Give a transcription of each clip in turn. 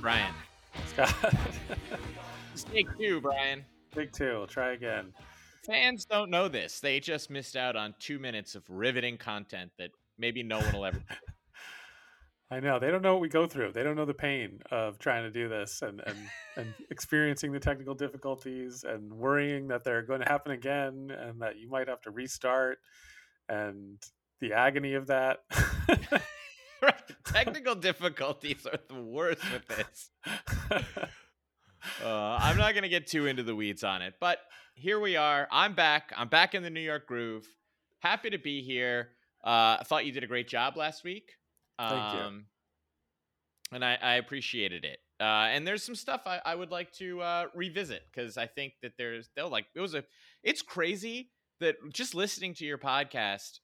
Brian. Scott, Take two, Brian. big two. Try again. Fans don't know this. They just missed out on two minutes of riveting content that maybe no one will ever. I know they don't know what we go through. They don't know the pain of trying to do this and and and experiencing the technical difficulties and worrying that they're going to happen again and that you might have to restart and the agony of that. right. Technical difficulties are the worst with this. Uh, I'm not going to get too into the weeds on it, but here we are. I'm back. I'm back in the New York groove. Happy to be here. Uh, I thought you did a great job last week. Thank you. Um, And I, I appreciated it. Uh, and there's some stuff I, I would like to uh, revisit because I think that there's they'll like it was a it's crazy that just listening to your podcast,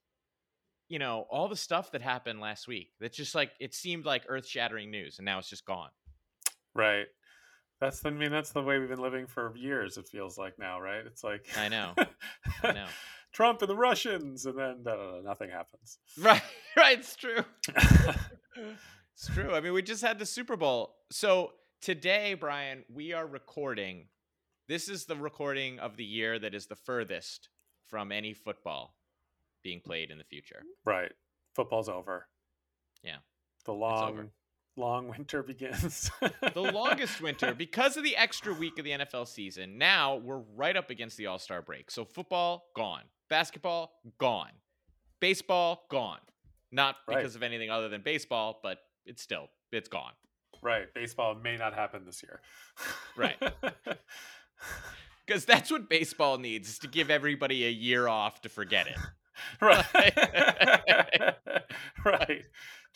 you know, all the stuff that happened last week. That's just like it seemed like earth shattering news, and now it's just gone. right. That's the, I mean that's the way we've been living for years. It feels like now, right? It's like I know. I know. Trump and the Russians, and then uh, nothing happens. Right, right. It's true. It's true. I mean, we just had the Super Bowl. So today, Brian, we are recording. This is the recording of the year that is the furthest from any football being played in the future. right. Football's over. Yeah. The long, long winter begins. The longest winter because of the extra week of the NFL season. Now we're right up against the All Star break. So football gone, basketball gone, baseball gone. Not Right. because of anything other than baseball, but it's still it's gone. right. Baseball may not happen this year. Right. Because that's what baseball needs is to give everybody a year off to forget it. right. right.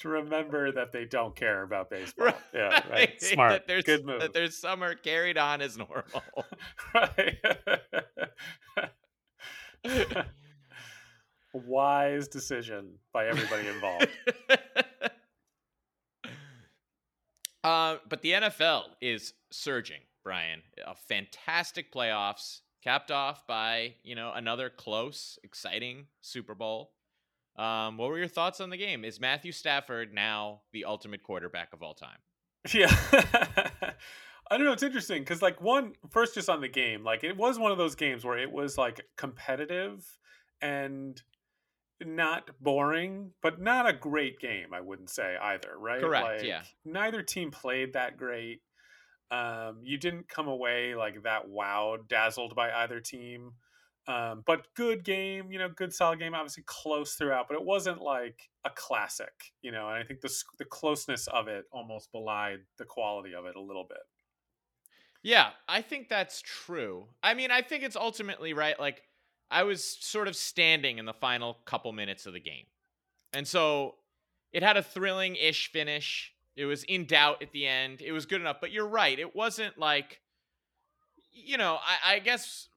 To remember that they don't care about baseball. Yeah. Right. Smart. That there's, Good move. That their summer carried on as normal. right. Wise decision by everybody involved. uh, but the NFL is surging, Brian. A fantastic playoffs, capped off by you know another close, exciting Super Bowl. Um, what were your thoughts on the game? Is Matthew Stafford now the ultimate quarterback of all time? Yeah. I don't know. It's interesting because, like, one, first, just on the game, like, it was one of those games where it was, like, competitive and not boring, but not a great game, I wouldn't say either, right? Correct, Like, yeah. Neither team played that great. Um, you didn't come away, like, that wowed, dazzled by either team. Um, but good game, you know, good solid game, obviously close throughout, but it wasn't like a classic, you know. And I think the the closeness of it almost belied the quality of it a little bit. Yeah, I think that's true. I mean, I think it's ultimately right. Like, I was sort of standing in the final couple minutes of the game. And so it had a thrilling ish finish. It was in doubt at the end. It was good enough. But you're right. It wasn't like, you know, I, I guess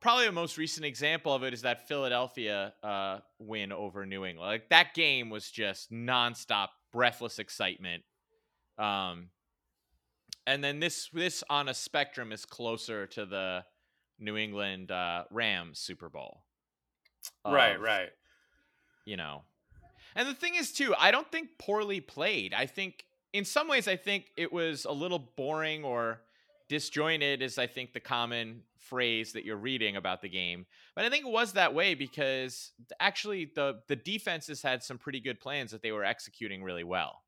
probably the most recent example of it is that Philadelphia uh, win over New England. Like, that game was just nonstop, breathless excitement. Um, and then this this on a spectrum is closer to the New England uh, Rams Super Bowl. right, right. You know, and the thing is too, I don't think poorly played. I think in some ways, I think it was a little boring or disjointed, is I think the common phrase that you're reading about the game. But I think it was that way because actually the the defenses had some pretty good plans that they were executing really well.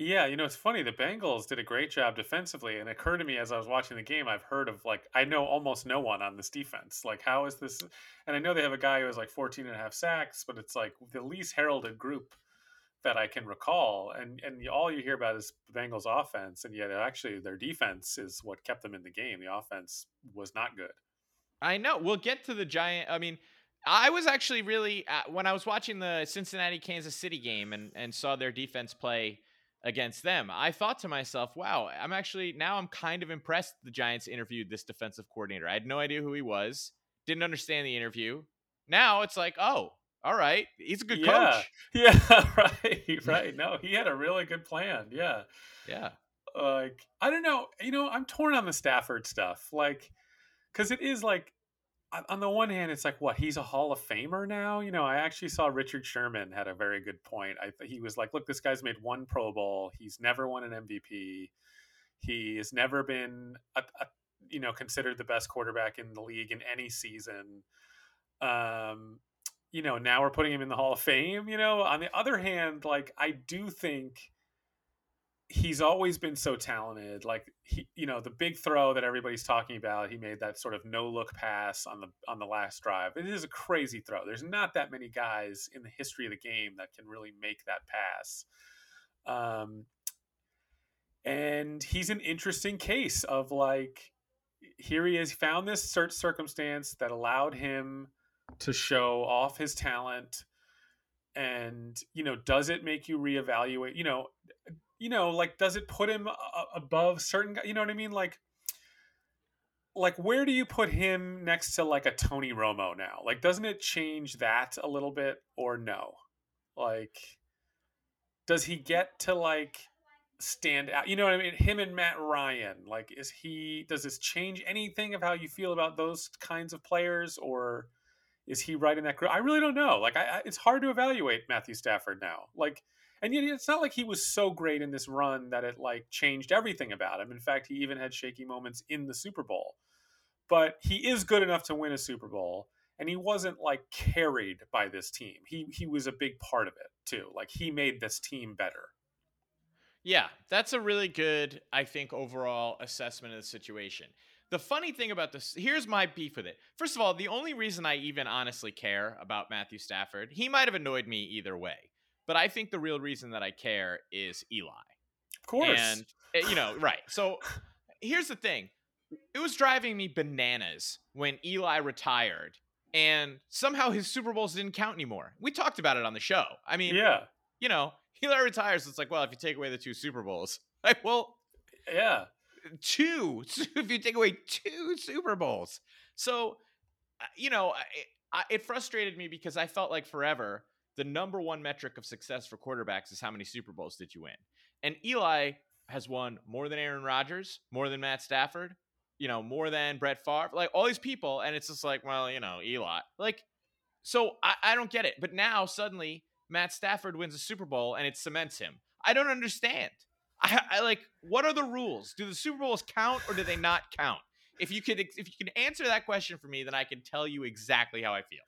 Yeah, you know, it's funny. The Bengals did a great job defensively, and it occurred to me as I was watching the game. I've heard of like I know almost no one on this defense. Like, how is this? And I know they have a guy who has like 14 and a half sacks, but it's like the least heralded group that I can recall. And and all you hear about is the Bengals offense, and yet actually their defense is what kept them in the game. The offense was not good. I know. We'll get to the giant. I mean, I was actually really uh, when I was watching the Cincinnati Kansas City game and and saw their defense play against them. I thought to myself, "Wow, I'm actually now I'm kind of impressed." The Giants interviewed this defensive coordinator. I had no idea who he was. Didn't understand the interview. Now it's like, oh, all right, he's a good yeah, coach. yeah, right, right. No, he had a really good plan. Yeah. Yeah, like I don't know, you know, I'm torn on the Stafford stuff, like because it is like on- the one hand, it's like, what? He's a Hall of Famer now. You know, I actually saw Richard Sherman had a very good point. I he was like, look, this guy's made one Pro Bowl. He's never won an MVP. He has never been, a, a, you know, considered the best quarterback in the league in any season. Um, you know, now we're putting him in the Hall of Fame. You know, on the other hand, like I do think he's always been so talented. Like he, you know, the big throw that everybody's talking about, he made that sort of no look pass on the on the last drive. It is a crazy throw. There's not that many guys in the history of the game that can really make that pass. Um, and he's an interesting case of like here he is found this cert circumstance that allowed him to show off his talent and you know does it make you reevaluate you know you know like does it put him a- above certain you know what i mean like like where do you put him next to like a tony romo now like doesn't it change that a little bit or no like does he get to like stand out you know what i mean him and matt ryan like is he does this change anything of how you feel about those kinds of players or is he right in that group? I really don't know. Like, I, I, it's hard to evaluate Matthew Stafford now. Like, and yet it's not like he was so great in this run that it like changed everything about him. In fact, he even had shaky moments in the Super Bowl. But he is good enough to win a Super Bowl, and he wasn't like carried by this team. He he was a big part of it too. Like he made this team better. Yeah, that's a really good, I think, overall assessment of the situation. The funny thing about this, here's my beef with it. First of all, the only reason I even honestly care about Matthew Stafford, he might have annoyed me either way, but I think the real reason that I care is Eli. Of course. And, uh, you know, right. So here's the thing it was driving me bananas when Eli retired and somehow his Super Bowls didn't count anymore. We talked about it on the show. I mean, yeah. you know, Eli retires. It's like, well, if you take away the two Super Bowls, like, well, Yeah. two if you take away two super bowls so uh, you know I, I, it frustrated me because i felt like forever the number one metric of success for quarterbacks is how many super bowls did you win and eli has won more than aaron rodgers more than matt stafford you know more than brett Favre, like all these people and it's just like well you know eli like so I, I don't get it but now suddenly matt stafford wins a super bowl and it cements him i don't understand I, I like what are the rules? Do the Super Bowls count or do they not count? If you could if you can answer that question for me, then I can tell you exactly how I feel.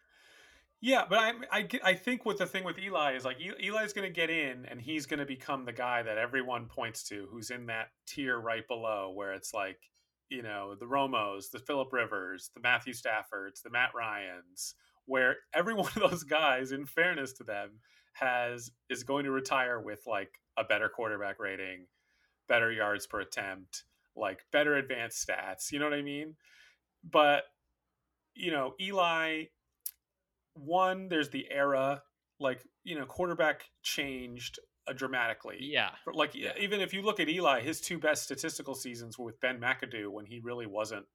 Yeah, but I I I think what the thing with Eli is like Eli's going to get in and he's going to become the guy that everyone points to who's in that tier right below where it's like, you know, the Romos, the Philip Rivers, the Matthew Staffords, the Matt Ryans, where every one of those guys in fairness to them has is going to retire with like a better quarterback rating, better yards per attempt, like better advanced stats, you know what I mean? But you know, Eli one there's the era like you know quarterback changed uh, dramatically Yeah. Like Yeah. even if you look at eli his two best statistical seasons were with ben mcadoo when he really wasn't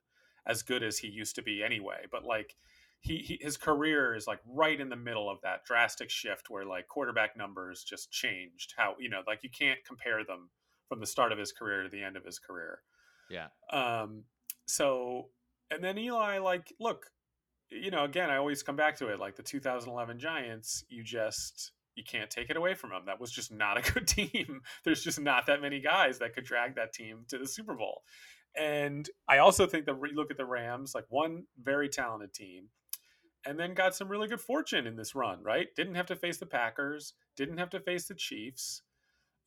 as good as he used to be anyway but like he, he his career is like right in the middle of that drastic shift where like quarterback numbers just changed how you know like you can't compare them from the start of his career to the end of his career Yeah. um, so, and then Eli, like, look, you know, again, I always come back to it. Like the 2011 Giants, you just you can't take it away from them. That was just not a good team. There's just not that many guys that could drag that team to the Super Bowl. And I also think that you look at the Rams, like one very talented team, and then got some really good fortune in this run. Right? Didn't have to face the Packers. Didn't have to face the Chiefs.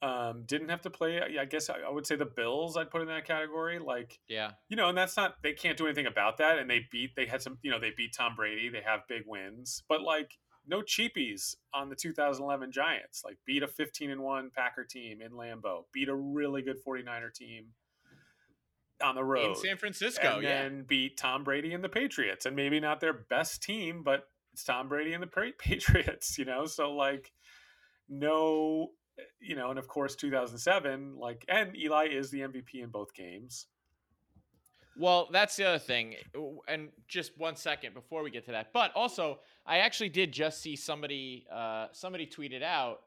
Um, didn't have to play. I guess I would say the Bills. I'd put in that category. Like Yeah. you know, and that's not they can't do anything about that. And they beat they had some you know they beat Tom Brady. They have big wins, but like no cheapies on the 2011 Giants. Like beat a 15 and one Packer team in Lambeau. Beat a really good 49er team on the road In San Francisco, and yeah. then beat Tom Brady and the Patriots. And maybe not their best team, but it's Tom Brady and the Patriots. You know, so like no you know, and of course 2007, like, and Eli is the MVP in both games. Well, that's the other thing. And just one second before we get to that. But also, I actually did just see somebody uh somebody tweeted out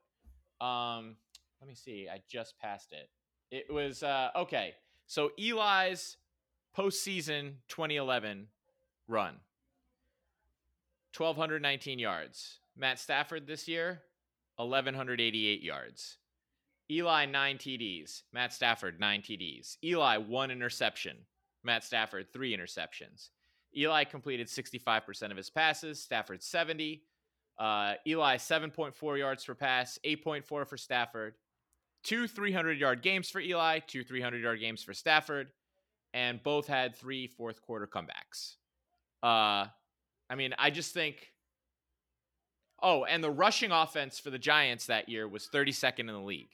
um let me see. I just passed it. It was uh okay. So Eli's postseason 2011 run. 1219 yards. Matt Stafford this year, 1188 yards. Eli, nine TDs. Matt Stafford, nine TDs. Eli, one interception. Matt Stafford, three interceptions. Eli completed 65% of his passes. Stafford, 70. Uh, Eli, 7.4 yards per pass, 8.4 for Stafford. Two 300 yard games for Eli, two 300 yard games for Stafford, and both had three fourth quarter comebacks. Uh, I mean, I just think. Oh, and the rushing offense for the Giants that year was 32nd in the league.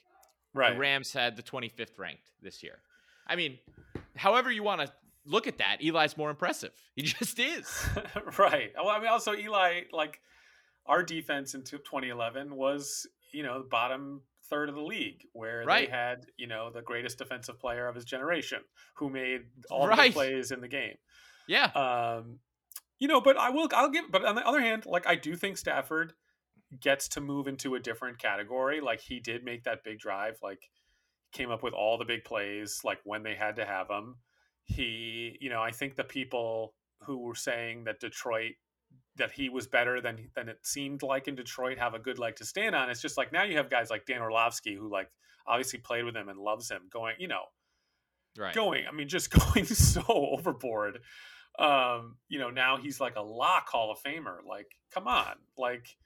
Right. The Rams had the 25th ranked this year. I mean, however you want to look at that, Eli's more impressive. He just is. right. Well, I mean, also Eli, like our defense in 2011 was, you know, the bottom third of the league, where Right. they had, you know, the greatest defensive player of his generation, who made all the plays in the game. Yeah. Um, you know, but I will, I'll give, but on the other hand, like I do think Stafford gets to move into a different category. Like he did make that big drive, like came up with all the big plays, like when they had to have him. He, you know, I think the people who were saying that Detroit that he was better than than it seemed like in Detroit have a good leg to stand on. It's just like now you have guys like Dan Orlovsky who like obviously played with him and loves him going, you know, Right. going. I mean, just going so overboard. Um, you know, now he's like a lock Hall of Famer. Like, come on, like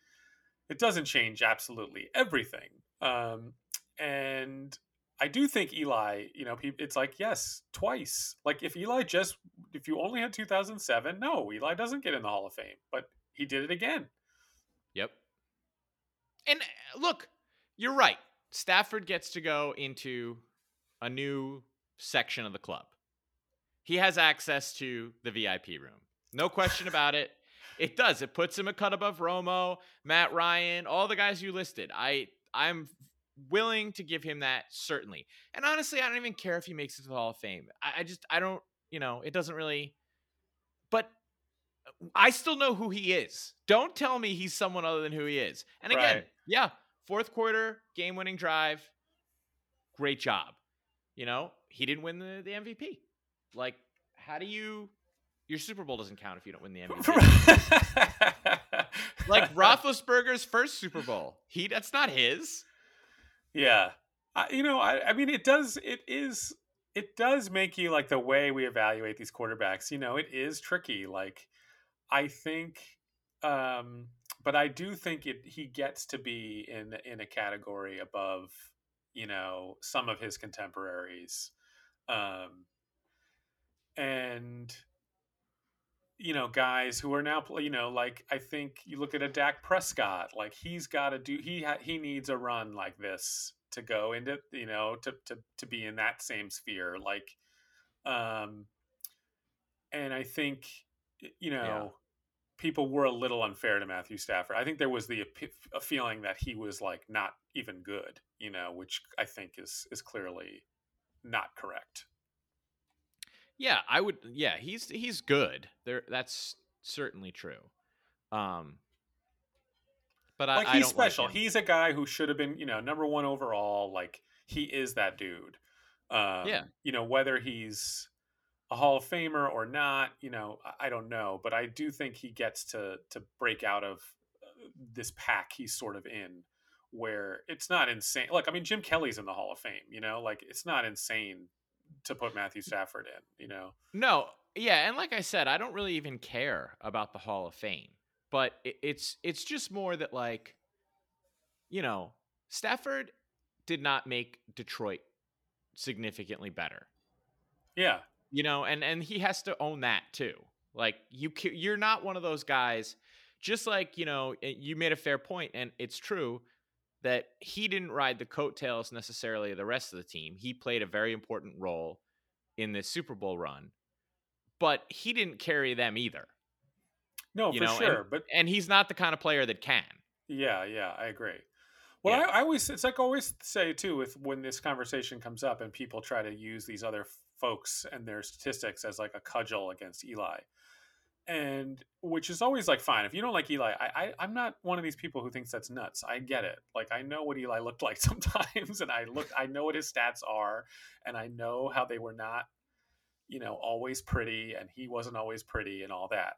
it doesn't change absolutely everything. Um, and I do think Eli, you know, it's like yes, twice. Like if Eli just if you only had 2007, no, Eli doesn't get in the Hall of Fame, but he did it again. Yep. And uh, look, you're right. Stafford gets to go into a new section of the club. He has access to the VIP room. No question about it. It does. It puts him a cut above Romo, Matt Ryan, all the guys you listed. I I'm willing to give him that certainly. And honestly, I don't even care if he makes it to the Hall of Fame. I, I just I don't, you know, it doesn't really but I still know who he is. Don't tell me he's someone other than who he is. And again, Right. yeah, fourth quarter, game winning drive, great job. You know, he didn't win the, the MVP. Like, how do you your Super Bowl doesn't count if you don't win the MVP. like Roethlisberger's first Super Bowl. He that's not his. Yeah, I, you know, I, I mean, it does. It is. It does make you like the way we evaluate these quarterbacks. You know, it is tricky. Like, I think, um, but I do think it. He gets to be in in a category above, you know, some of his contemporaries, um, and you know guys who are now you know like I think you look at a Dak Prescott like he's got to do he ha- he needs a run like this to go into you know to to to be in that same sphere like um and I think you know people were a little unfair to Matthew Stafford. I think there was the a feeling that he was like not even good, you know, which I think is is clearly not correct. Yeah, I would. Yeah, he's he's good. There, that's certainly true. Um, but I, like I he's don't special. Like he's a guy who should have been, you know, number one overall. Like he is that dude. Um, Yeah. You know, whether he's a Hall of Famer or not, you know, I- I don't know, but I do think he gets to to break out of uh, this pack he's sort of in, where it's not insane. Look, I mean, Jim Kelly's in the Hall of Fame. You know, like it's not insane to put Matthew Stafford in. You know, No, yeah, and like I said, I don't really even care about the Hall of Fame, but it, it's it's just more that like, you know, Stafford did not make Detroit significantly better. yeah, you know and and he has to own that too like you you're not one of those guys just like you know eh, you made a fair point and it's true that he didn't ride the coattails necessarily of the rest of the team he played a very important role in this super bowl run but he didn't carry them either no, you for know, and- sure. but and he's not the kind of player that can Yeah, yeah, I agree. Well, Yeah. I, I always it's like I always say too with when this conversation comes up and people try to use these other folks and their statistics as like a cudgel against Eli, and which is always like fine if you don't like Eli. I, I I'm not one of these people who thinks that's nuts. I get it. Like I know what Eli looked like sometimes, and I look I know what his stats are, and I know how they were not, you know, always pretty, and he wasn't always pretty, and all that.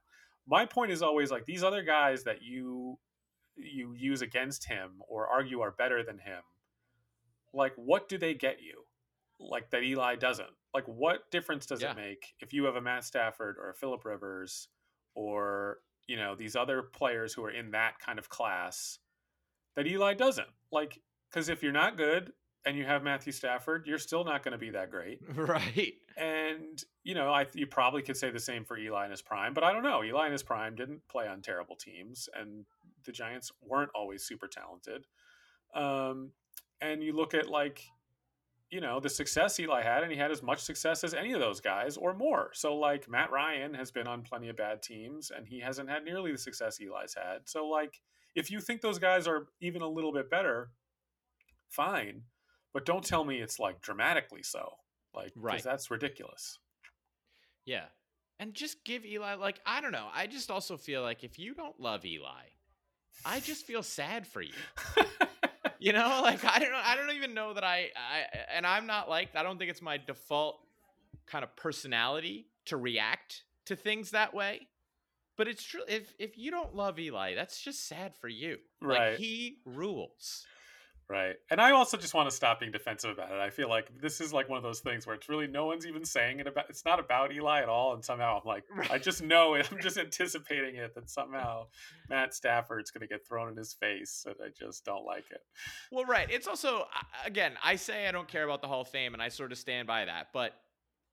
my point is always like these other guys that you you use against him or argue are better than him. Like, what do they get you? Like that Eli doesn't. Like, what difference does Yeah. it make if you have a Matt Stafford or a Philip Rivers or you know these other players who are in that kind of class that Eli doesn't? Like, because if you're not good and you have Matthew Stafford, you're still not going to be that great. right. And you know, I you probably could say the same for Eli in his prime, but I don't know. Eli in his prime didn't play on terrible teams, and the Giants weren't always super talented. Um, and you look at like, you know, the success Eli had, and he had as much success as any of those guys or more. So like Matt Ryan has been on plenty of bad teams, and he hasn't had nearly the success Eli's had. So like, if you think those guys are even a little bit better, fine, but don't tell me it's like dramatically so. Like, Right. that's ridiculous. Yeah. And just give Eli like I don't know. I just also feel like if you don't love Eli, I just feel sad for you. You know, like I don't know. I don't even know that I. I and I'm not like I don't think it's my default kind of personality to react to things that way. But it's true. If if you don't love Eli, that's just sad for you. Right. Like he rules. Right. And I also just want to stop being defensive about it. I feel like this is like one of those things where it's really no one's even saying it about it's not about Eli at all. And somehow I'm like, I just know it. I'm just anticipating it that somehow Matt Stafford's going to get thrown in his face. And I just don't like it. Well, right. It's also again, I say I don't care about the Hall of Fame, and I sort of stand by that. But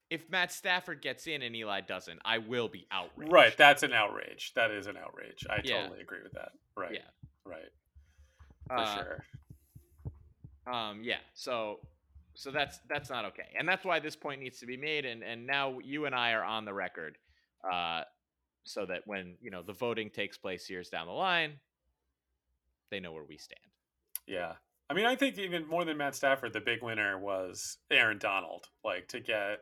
if Matt Stafford gets in and Eli doesn't, I will be outraged. Right. That's an outrage. That is an outrage. I Yeah. totally agree with that. Right. Yeah. Right. For Uh, sure. Um, yeah. So, so that's that's not okay, and that's why this point needs to be made. And and now you and I are on the record, uh, so that when you know the voting takes place years down the line, they know where we stand. Yeah. I mean, I think even more than Matt Stafford, the big winner was Aaron Donald. Like to get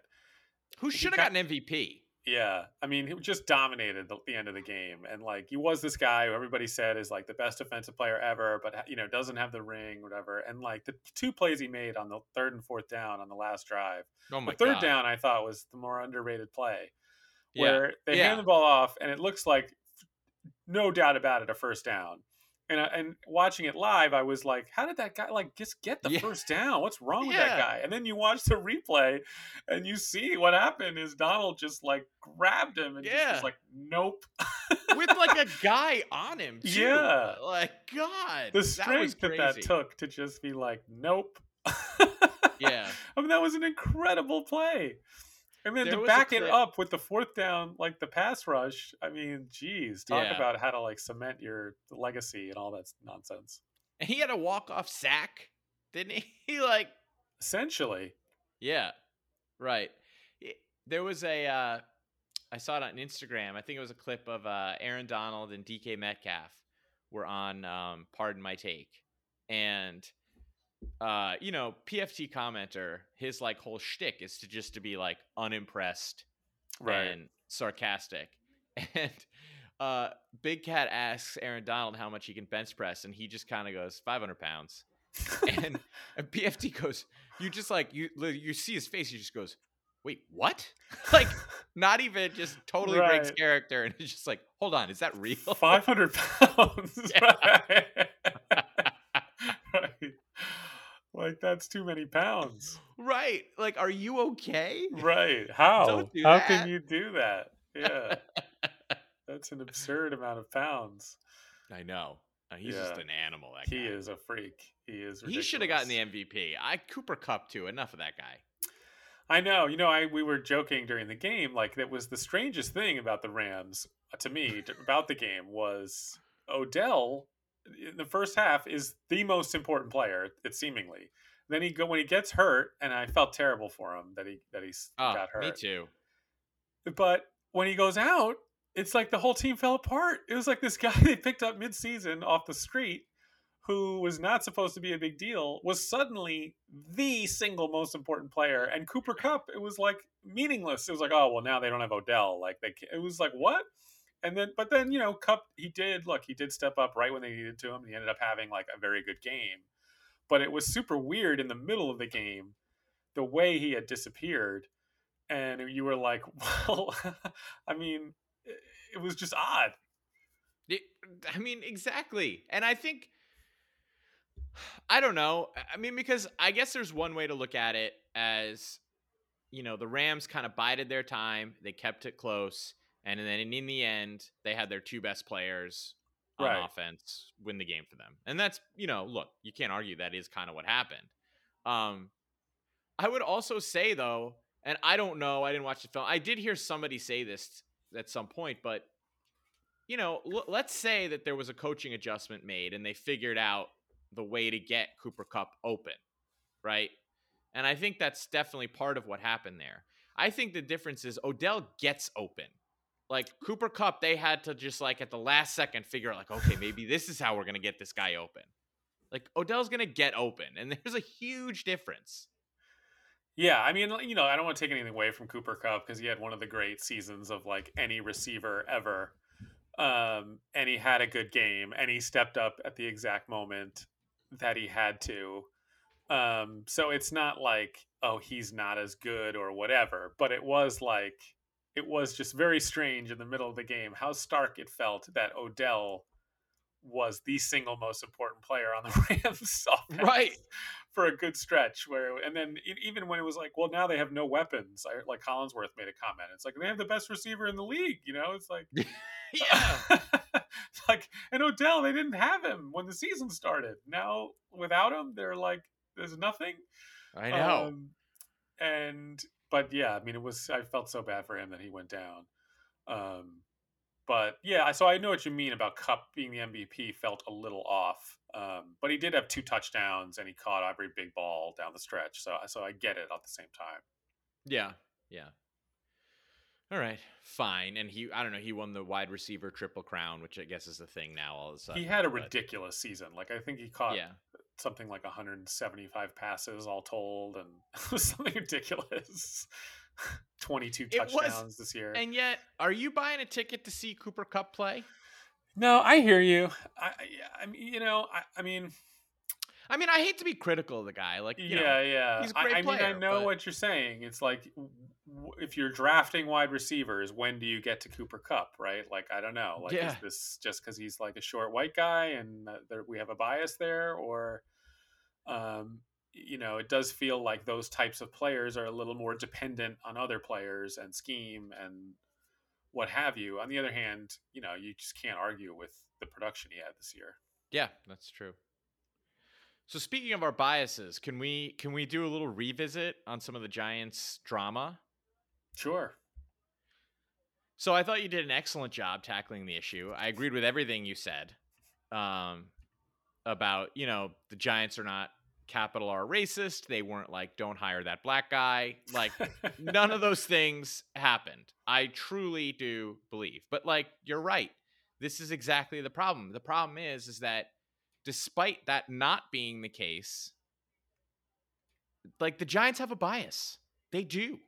Who should have got- gotten MVP? Yeah, I mean, he just dominated the, the end of the game, and like he was this guy who everybody said is like the best defensive player ever, but you know doesn't have the ring, whatever. And like the two plays he made on the third and fourth down on the last drive, Oh my the third god! down I thought was the more underrated play, Yeah. where they Yeah. hand the ball off, and it looks like no doubt about it a first down. And, I- and watching it live, I was like, "How did that guy like just get the Yeah. first down? What's wrong with that guy?" And then you watch the replay, and you see what happened is Donald just like grabbed him and just Yeah. was like, "Nope." with like a guy on him. Too. Yeah. like God, the that was strength that that, crazy. took to just be like, "Nope." Yeah. I mean that was an incredible play. And then There to back it up with the fourth down, like the pass rush. I mean, geez, talk Yeah. about how to like cement your legacy and all that nonsense. And he had a walk off sack, didn't he? He like Essentially, Yeah, right. There was a, uh, I saw it on Instagram. I think it was a clip of uh, Aaron Donald and DK Metcalf were on um, Pardon My Take. And, uh, you know, PFT commenter, his like whole shtick is to just to be like unimpressed right? and sarcastic. And uh, Big Cat asks Aaron Donald how much he can bench press, and he just kind of goes 500 pounds. and, and PFT goes, you just like you you see his face, he just goes, wait, what? like not even just totally breaks character, and it's just like, hold on, is that real? Five hundred pounds. Right. right. Like that's too many pounds. right? Like, are you okay? Right. How? Don't How that. can you do that? Yeah. That's an absurd amount of pounds. I know. Uh, He's just an animal. That He guy. is a freak. He is. He should have gotten the. MVP. I Cooper Kupp too. Enough of that guy. I know. You know, I we were joking during the game. Like that was the strangest thing about the Rams uh, to me about the game was Odell in the first half is the most important player. It seemingly. Then he go when he gets hurt, and I felt terrible for him that he that he Oh, ah, got hurt. me too. But when he goes out, it's like the whole team fell apart. It was like this guy they picked up mid-season off the street who was not supposed to be a big deal was suddenly the single most important player and Cooper Kupp it was like meaningless. It was like, "Oh, well now they don't have Odell." Like they it was like, "What?" And then but then, you know, Kupp he did look, he did step up right when they needed to him. He ended up having like a very good game. But it was super weird in the middle of the game the way he had disappeared and you were like, well, I mean, it was just odd. I mean, exactly. And I think, I don't know. I mean, because I guess there's one way to look at it as, you know, the Rams kind of bided their time, they kept it close, and then in the end, they had their two best players on Right. offense win the game for them. And that's, you know, look, you can't argue that is kind of what happened. Um, I would also say though, and I don't know, I didn't watch the film. I did hear somebody say this at some point, but you know, l- let's say that there was a coaching adjustment made and they figured out the way to get Cooper Kupp open, right? And I think that's definitely part of what happened there. I think the difference is Odell gets open. Like Cooper Kupp, they had to just like at the last second figure out like, okay, maybe this is how we're gonna get this guy open. Like Odell's gonna get open, and there's a huge difference. Yeah, I mean, you know, I don't want to take anything away from Cooper Kupp because he had one of the great seasons of like any receiver ever. Um, and he had a good game and he stepped up at the exact moment that he had to. Um, so it's not like, oh, he's not as good or whatever, but it was like, it was just very strange in the middle of the game how stark it felt that Odell was the single most important player on the Rams offense Right. for a good stretch where and then even when it was like well now they have no weapons I, like collinsworth made a comment it's like they have the best receiver in the league you know it's like yeah. Like and odell they didn't have him when the season started now without him they're like there's nothing I know. um, and but yeah, I mean, it was I felt so bad for him that he went down. Um, but yeah, so I know what you mean about Kupp being the MVP. Felt a little off, um, but he did have two touchdowns and he caught every big ball down the stretch. So so I get it at the same time. Yeah, yeah. All right, fine. And he, I don't know, he won the wide receiver triple crown, which I guess is the thing now. All of a sudden, He had a but- ridiculous season. Like I think he caught Yeah, something like 175 passes all told, and something ridiculous. 22 It was- touchdowns this year. and yet, are you buying a ticket to see Cooper Kupp play? No, I hear you. I, I, I mean, you know, I, I mean, I mean, I hate to be critical of the guy. Like, you yeah, know, yeah. he's a I- great I, mean, I know but- what you're saying. It's like if you're drafting wide receivers, when do you get to Cooper Kupp, right? Like, I don't know. Like, Yeah. is this just because he's like a short white guy and uh, there, we have a bias there, or, um, you know, it does feel like those types of players are a little more dependent on other players and scheme and what have you. On the other hand, you know, you just can't argue with the production he had this year. yeah, that's true. So speaking of our biases, can we can we do a little revisit on some of the Giants drama? Sure. So I thought you did an excellent job tackling the issue. I agreed with everything you said um, about you know the Giants are not capital R racist. They weren't like don't hire that black guy. Like none of those things happened. I truly do believe. But like you're right. This is exactly the problem. The problem is is that despite that not being the case, like the Giants have a bias. They do.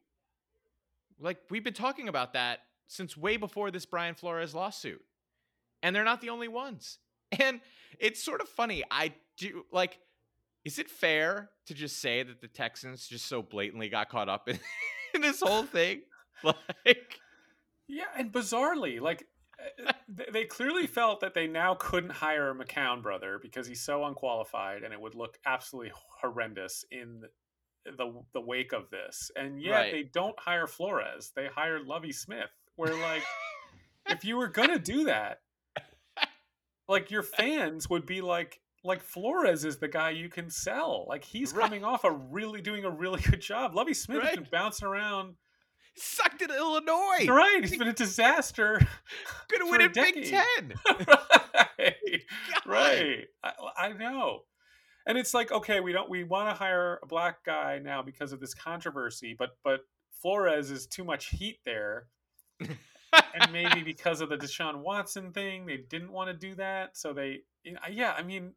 Like we've been talking about that since way before this Brian Flores lawsuit. And they're not the only ones. And it's sort of funny. I do like is it fair to just say that the Texans just so blatantly got caught up in, in this whole thing? Like Yeah, and bizarrely, like uh, they clearly felt that they now couldn't hire a McCown brother because he's so unqualified, and it would look absolutely horrendous in the the wake of this. And yet Right. they don't hire Flores; they hire Lovie Smith. Where like, if you were gonna do that, like your fans would be like. Like Flores is the guy you can sell. Like he's Right. coming off a really doing a really good job. Lovie Smith has been Right. bouncing around. sucked in Illinois. Right, he's been a disaster. Could have won a in Big. Ten. right, God. right. I, I know, and it's like okay, we don't we want to hire a black guy now because of this controversy, but but Flores is too much heat there, and maybe because of the Deshaun Watson thing, they didn't want to do that, so they yeah, I mean.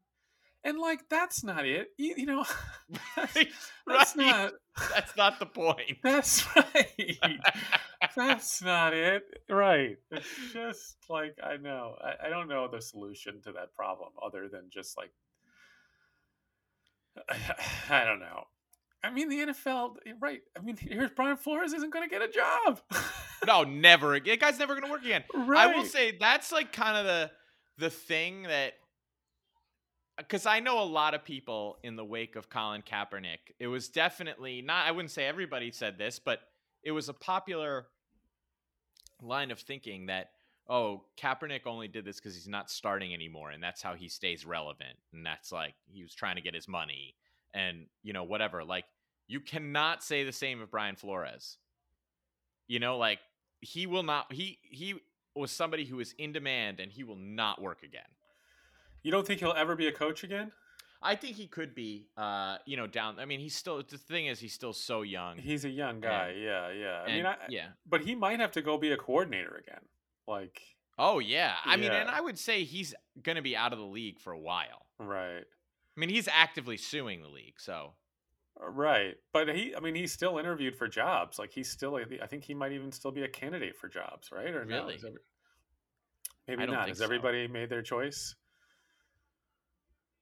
And like that's not it, you, you know. That's, that's not. That's not the point. That's right. That's not it. Right. It's just like I know. I, I don't know the solution to that problem other than just like I don't know. I mean the NFL eh, right. I mean here's Brian Flores isn't gonna get a job. no, never. That guy's never gonna work again. right. I will say that's like kind of the the thing that because I know a lot of people in the wake of Colin Kaepernick. It was definitely not. I wouldn't say everybody said this, but it was a popular line of thinking that oh Kaepernick only did this because he's not starting anymore, and that's how he stays relevant, and that's like he was trying to get his money, and you know whatever. Like you cannot say the same of Brian Flores. You know, like he will not. He he was somebody who was in demand, and he will not work again. You don't think he'll ever be a coach again? I think he could be, uh, you know, down. I mean, he's still. The thing is, he's still so young. He's a young guy. yeah, yeah. I mean, I, yeah. but he might have to go be a coordinator again. Like, Oh yeah. I mean, and I would say he's gonna be out of the league for a while. right, I mean, he's actively suing the league, so Uh, right. But he, I mean, he's still interviewed for jobs. Like, he's still. I think he might even still be a candidate for jobs, right? Or? Really? Is every- Maybe don't Has so. everybody made their choice?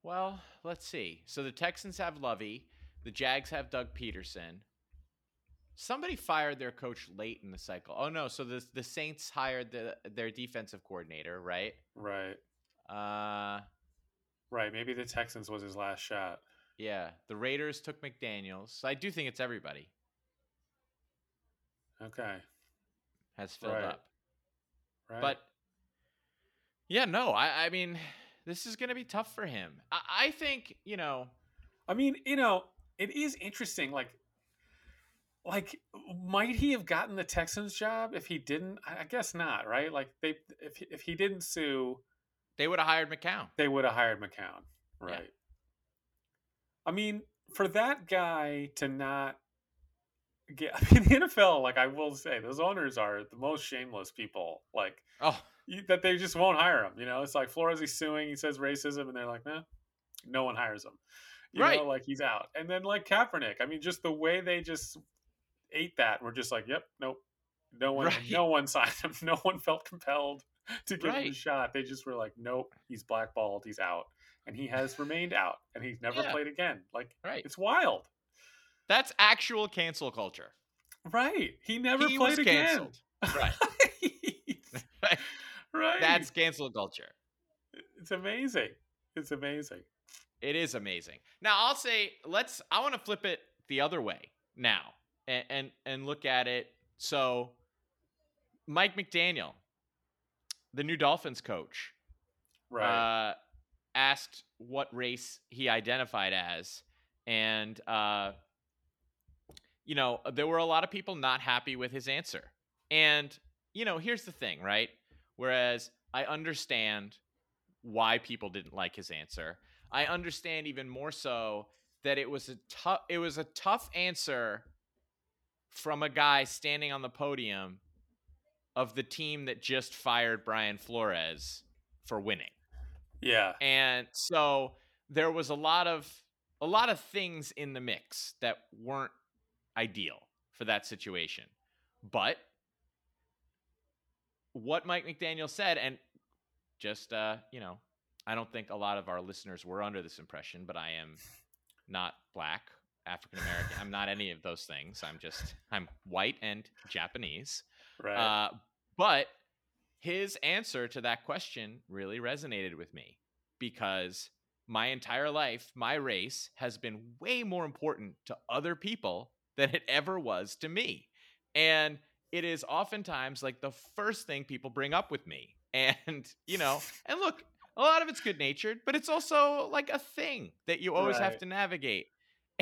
well, let's see. So the Texans have Lovie, the Jags have Doug Pederson. Somebody fired their coach late in the cycle. Oh no, so the the Saints hired the, their defensive coordinator, right? Right. Uh Right. Maybe the Texans was his last shot. yeah, the Raiders took McDaniels. So I do think it's everybody Okay. has filled Right. up. Right. But yeah, no, I, I mean, this is going to be tough for him. I, I think, you know, I mean, you know, it is interesting. Like, like, might he have gotten the Texans job if he didn't? I guess not, right? Like, they if he- if he didn't sue, they would have hired McCown. they would have hired McCown, Yeah. right? I mean, for that guy to not get, I mean, the NFL, like I will say, those owners are the most shameless people. Like Oh, you, that they just won't hire him. You know, it's like Flores is suing. He says racism, and they're like, nah, no one hires him. You Right. know, like he's out. And then like Kaepernick, I mean, just the way they just ate that, we're just like, yep, nope, no one, Right. no one signed him. No one felt compelled to give him a shot. They just were like, nope, he's blackballed. He's out, and he has remained out, and he's never Yeah. played again. Like right. it's wild, That's actual cancel culture. right? He never he played again. Right. right. right. That's cancel culture. it's amazing. It's amazing. It is amazing. Now, I'll say, let's, I want to flip it the other way now and, and, and look at it. So, Mike McDaniel, the new Dolphins coach, Right. uh, asked what race he identified as, and uh, you know there were a lot of people not happy with his answer. And you know, here's the thing, right? Whereas I understand why people didn't like his answer, I understand even more so that it was a tough it was a tough answer from a guy standing on the podium of the team that just fired Brian Flores for winning. Yeah. and so there was a lot of a lot of things in the mix that weren't ideal for that situation. But what mike mcdaniel said and just uh you know i don't think a lot of our listeners were under this impression but i am not black african american i'm not any of those things i'm just i'm white and japanese Right. uh, but his answer to that question really resonated with me because my entire life, my race has been way more important to other people than it ever was to me. And it is oftentimes like the first thing people bring up with me. And, you know, and look, a lot of it's good natured, but it's also like a thing that you always have to navigate.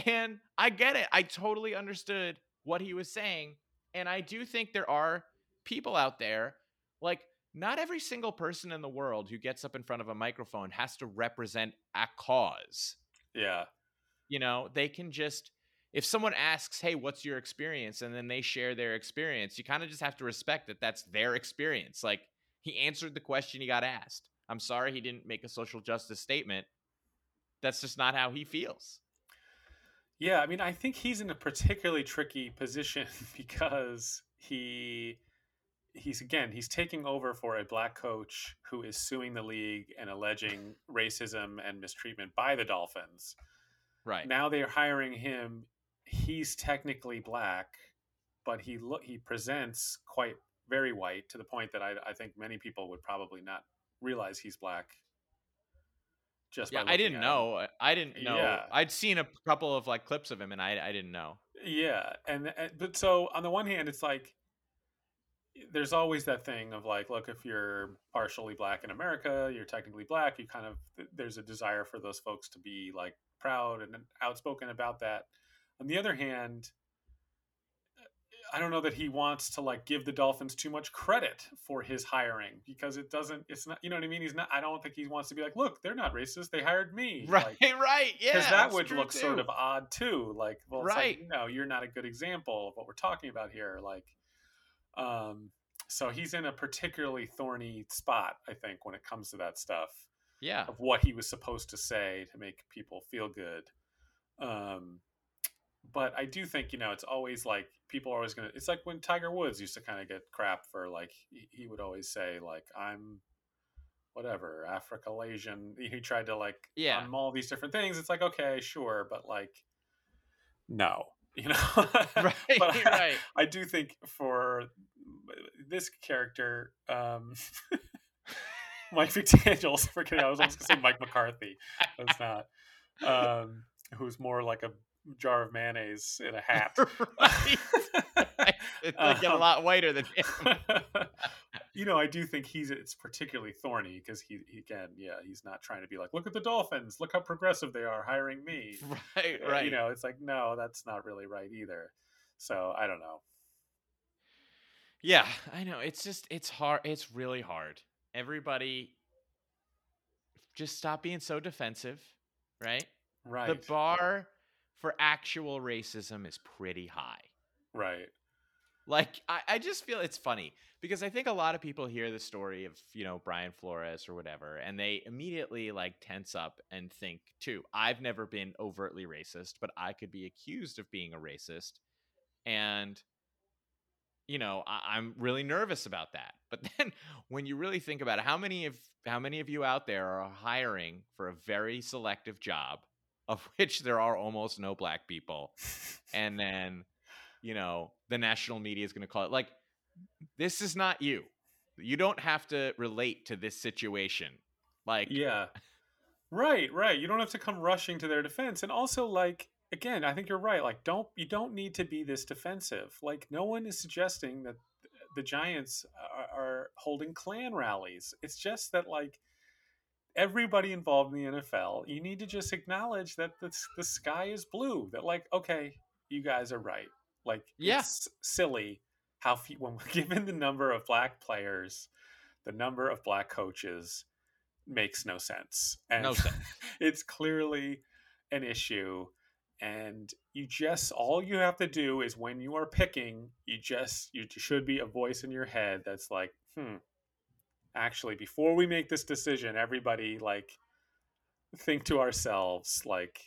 And I get it. I totally understood what he was saying. And I do think there are people out there like not every single person in the world who gets up in front of a microphone has to represent a cause. yeah. You know, they can just if someone asks, "Hey, what's your experience?" and then they share their experience, you kind of just have to respect that that's their experience. Like he answered the question he got asked. I'm sorry he didn't make a social justice statement. That's just not how he feels. Yeah, I mean, I think he's in a particularly tricky position because he he's again he's taking over for a black coach who is suing the league and alleging racism and mistreatment by the Dolphins. Right. Now they're hiring him. He's technically black, but he look he presents quite very white to the point that I, I think many people would probably not realize he's black. Just Yeah, I didn't know. uh, I didn't know. Yeah. I'd seen a couple of like clips of him, and I I didn't know. Yeah, and, and but so on the one hand, it's like there's always that thing of like, look, if you're partially black in America, you're technically black. You kind of there's a desire for those folks to be like proud and outspoken about that. On the other hand, I don't know that he wants to like give the Dolphins too much credit for his hiring because it doesn't. It's not. You know what I mean? He's not. I don't think he wants to be like, look, they're not racist. They hired me. Right, Like, right, yeah. because that would look sort of odd too like well Right. like, no you're not a good example of what we're talking about here like um so he's in a particularly thorny spot i think when it comes to that stuff yeah. of what he was supposed to say to make people feel good um but i do think you know it's always like people are always gonna it's like when tiger woods used to kind of get crap for like he, he would always say like i'm whatever africa asian he tried to like Yeah. on all these different things it's like okay sure but like no you know Right, but I, right. I do think for this character um mike mcdaniels forgetting i was almost gonna say mike mccarthy that's not um who's more like a jar of mayonnaise in a hat. It's like get a Um, lot whiter than him. you know, I do think he's it's particularly thorny because he, he again, yeah, he's not trying to be like, look at the Dolphins, look how progressive they are hiring me. right, Uh, right. You know, it's like no, that's not really right either. So I don't know. Yeah, I know. It's just it's hard. It's really hard. Everybody just stop being so defensive, right? Right. The bar for actual racism is pretty high. right. Like I, I just feel it's funny because I think a lot of people hear the story of, you know, Brian Flores or whatever, and they immediately like tense up and think too, I've never been overtly racist, but I could be accused of being a racist. And you know, I, I'm really nervous about that. But then when you really think about it, how many of how many of you out there are hiring for a very selective job, of which there are almost no black people, and then you know the national media is going to call it like this is not you you don't have to relate to this situation like Yeah. Right, right. You don't have to come rushing to their defense. And also like again, I think you're right. Like don't you don't need to be this defensive. Like no one is suggesting that the Giants are, are holding Klan rallies. It's just that like everybody involved in the NFL, you need to just acknowledge that the, the sky is blue. That like okay, you guys are right. Like Yeah. silly how few, when we're given the number of black players, the number of black coaches makes no sense. And no sense it's clearly an issue and you just all you have to do is when you are picking you just you should be a voice in your head that's like hmm actually before we make this decision everybody like think to ourselves like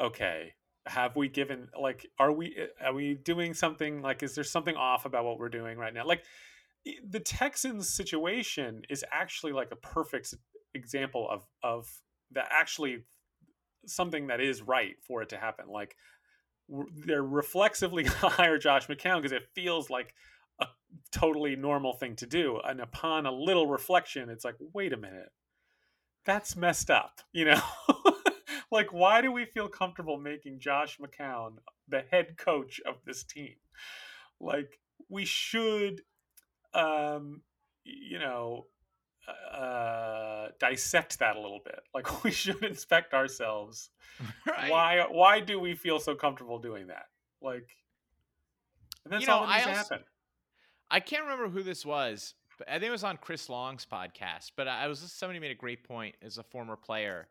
okay have we given like are we eh, are we doing something like is there something off about what we're doing right now? Like the texans situation is actually like a perfect example of of that actually something that is right for it to happen. Like they're reflexively hire josh mccown because it feels like a totally normal thing to do and upon a little reflection it's like wait a minute. That's messed up you know? Like why do we feel comfortable making josh mccown the head coach of this team? Like we should um you know uh dissect that a little bit. Like we should inspect ourselves. Right. Why why do we feel so comfortable doing that? Like and that's You know, all that needs I to happen i can't remember who this was but i think it was on chris long's podcast but i was somebody made a great point as a former player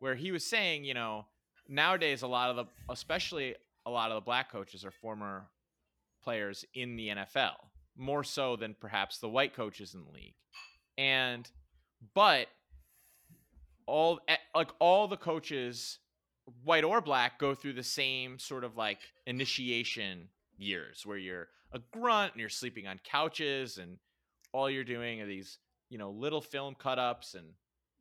where he was saying you know nowadays a lot of the especially a lot of the black coaches are former players in the NFL, more so than perhaps the white coaches in the league. And but all like all the coaches, white or black, go through the same sort of like initiation years where you're a grunt and you're sleeping on couches and all you're doing are these, you know, little film cut ups and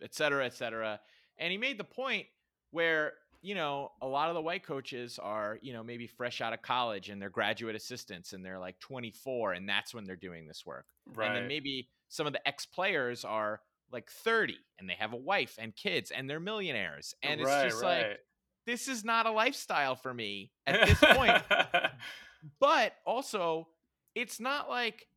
et cetera, et cetera. And he made the point where you know a lot of the white coaches are you know maybe fresh out of college and they're graduate assistants and they're like 24 and that's when they're doing this work Right. and then maybe some of the ex players are like 30 and they have a wife and kids and they're millionaires and it's right, just right. like this is not a lifestyle for me at this point but also it's not like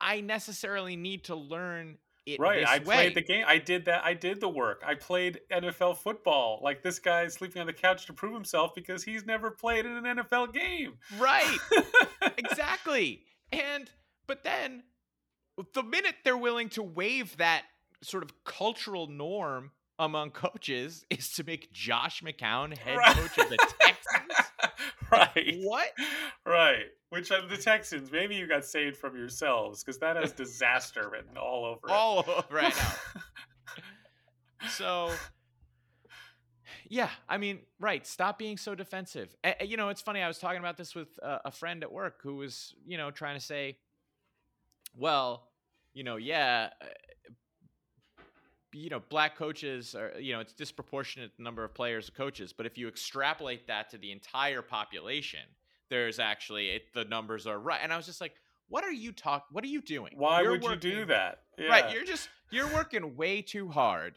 i necessarily need to learn it right. I way. played the game. I did that. I did the work. I played NFL football. Like this guy sleeping on the couch to prove himself because he's never played in an NFL game. right exactly and but then the minute they're willing to waive that sort of cultural norm among coaches is to make josh mccown head Right. coach of the texans right. what Right. Which of the Texans? Maybe you got saved from yourselves because that has disaster written all over it. all over right now so yeah i mean right stop being so defensive a- you know it's funny i was talking about this with uh, a friend at work who was you know trying to say well you know yeah uh, you know black coaches are you know it's disproportionate the number of players coaches but if you extrapolate that to the entire population there's actually it, the numbers are right and i was just like what are you talk what are you doing Why You're would you do working- that? Right, you're just you're working way too hard.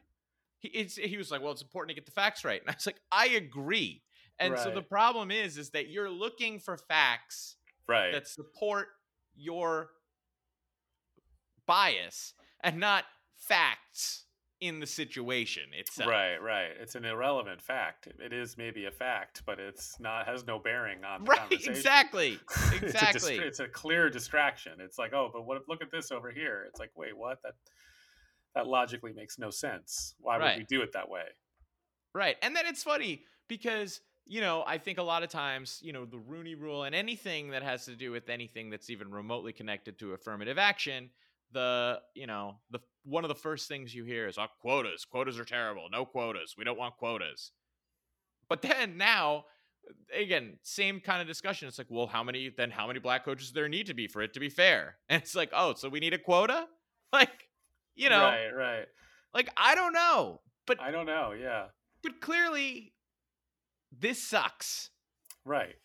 He it's, he was like, "Well, it's important to get the facts right," and I was like, "I agree." And so the problem is, is that you're looking for facts right. that support your bias and not facts in the situation itself. Right, right. It's an irrelevant fact. It is maybe a fact, but it's not has no bearing on the Right. conversation. Exactly. it's, a Exactly. distra- it's a clear distraction. It's like, oh, but what? if- Look at this over here. It's like, wait, what? That that logically makes no sense. Why would we do it that way? Right. And then it's funny because, you know, I think a lot of times, you know, the Rooney rule and anything that has to do with anything that's even remotely connected to affirmative action, the, you know, the one of the first things you hear is, oh, quotas. Quotas are terrible. No quotas. We don't want quotas. But then now, again, same kind of discussion. It's like, well, how many, then how many black coaches there need to be for it to be fair? And it's like, oh, so we need a quota? Like, you know, right, right. like, I don't know. But I don't know. Yeah, but clearly, this sucks. right.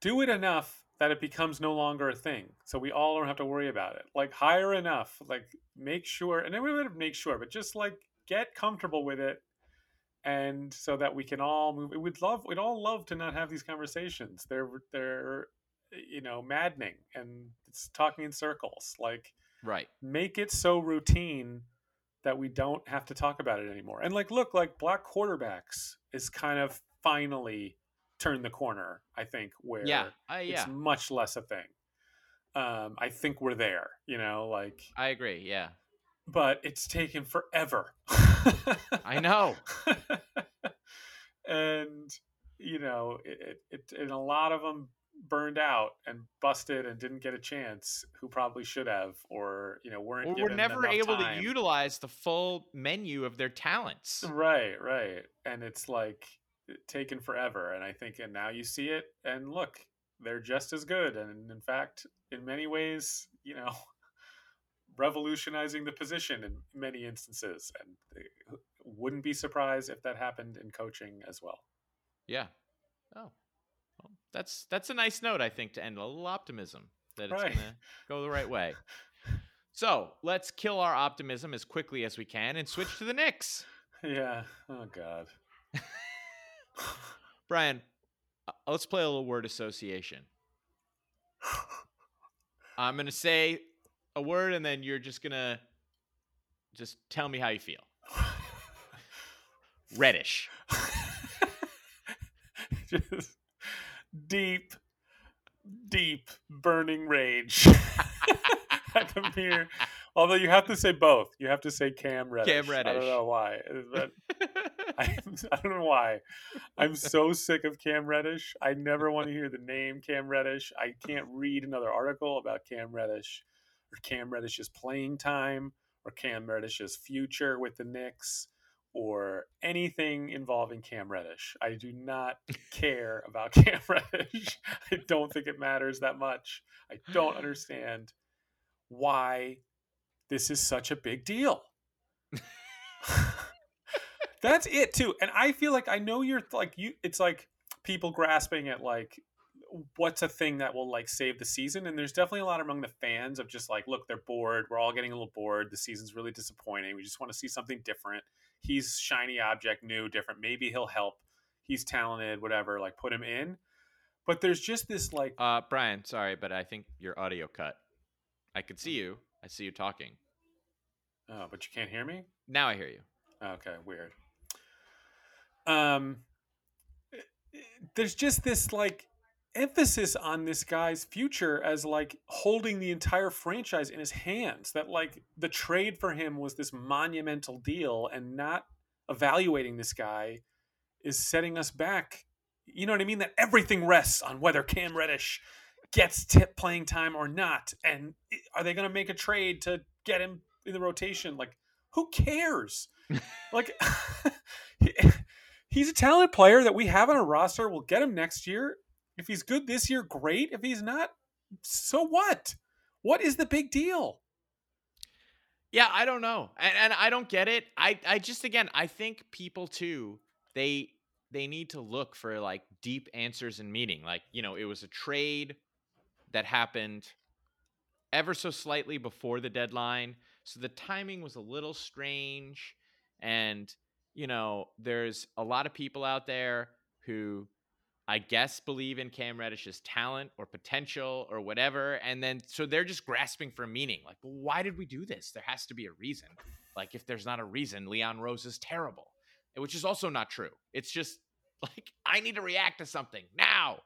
Do it enough that it becomes no longer a thing, so we all don't have to worry about it. Like hire enough, like make sure, and then we would make sure, but just like get comfortable with it, and so that we can all move. We'd love, we'd all love to not have these conversations. They're they're you know maddening, and it's talking in circles. Like Right. make it so routine that we don't have to talk about it anymore. And like, look, like black quarterbacks is kind of finally turned the corner. I think where Yeah. I it's much less a thing. Um, I think we're there, you know, like, I agree. Yeah. but it's taken forever. I know. and you know, it, it, it, and a lot of them burned out and busted and didn't get a chance who probably should have or you know weren't Or we're never able time. to utilize the full menu of their talents. Right, right. And it's like taken forever. And I think, and now you see it, and look, they're just as good. And in fact, in many ways, you know, revolutionizing the position in many instances. And wouldn't be surprised if that happened in coaching as well. Yeah. Oh. Well, that's that's a nice note, I think, to end a little optimism that it's Right. gonna go the right way. So let's kill our optimism as quickly as we can and switch to the Knicks. Yeah. Oh, God. Brian, uh, let's play a little word association. I'm gonna say a word, and then you're just gonna just tell me how you feel. Reddish. Just deep, deep burning rage at the mere. Although you have to say both. You have to say Cam Reddish. I Reddish. don't know why, eh, I, I don't know why. I'm so sick of Cam Reddish. I never want to hear the name Cam Reddish. I can't read another article about Cam Reddish or Cam Reddish's playing time or Cam Reddish's future with the Knicks or anything involving Cam Reddish. I do not care about Cam Reddish. I don't think it matters that much. I don't understand why this is such a big deal. That's it too. And I feel like I know you're like you it's like people grasping at like what's a thing that will like save the season and there's definitely a lot among the fans of just like look they're bored we're all getting a little bored the season's really disappointing we just want to see something different he's shiny object new different maybe he'll help he's talented whatever like put him in but there's just this like Uh, Brian, sorry, but I think your audio cut. I could see you. I see you talking. oh but you can't hear me Now I hear you. Okay, weird. Um, there's just this like emphasis on this guy's future as like holding the entire franchise in his hands. That like the trade for him was this monumental deal, and not evaluating this guy is setting us back. You know what I mean? That everything rests on whether Cam Reddish gets tip playing time or not, and are they going to make a trade to get him in the rotation? Like, who cares? like he- he's a talented player that we have on a roster. We'll get him next year. If he's good this year, great. If he's not, so what? What is the big deal? Yeah, I don't know, and, and I don't get it. I, I just again, I think people too, they they need to look for like deep answers and meaning. Like you know, it was a trade that happened ever so slightly before the deadline, so the timing was a little strange, and you know, there's a lot of people out there who I guess believe in Cam Reddish's talent or potential or whatever. And then so they're just grasping for meaning. Like, well, why did we do this? There has to be a reason. Like, if there's not a reason, Leon Rose is terrible, which is also not true. It's just like, I need to react to something now.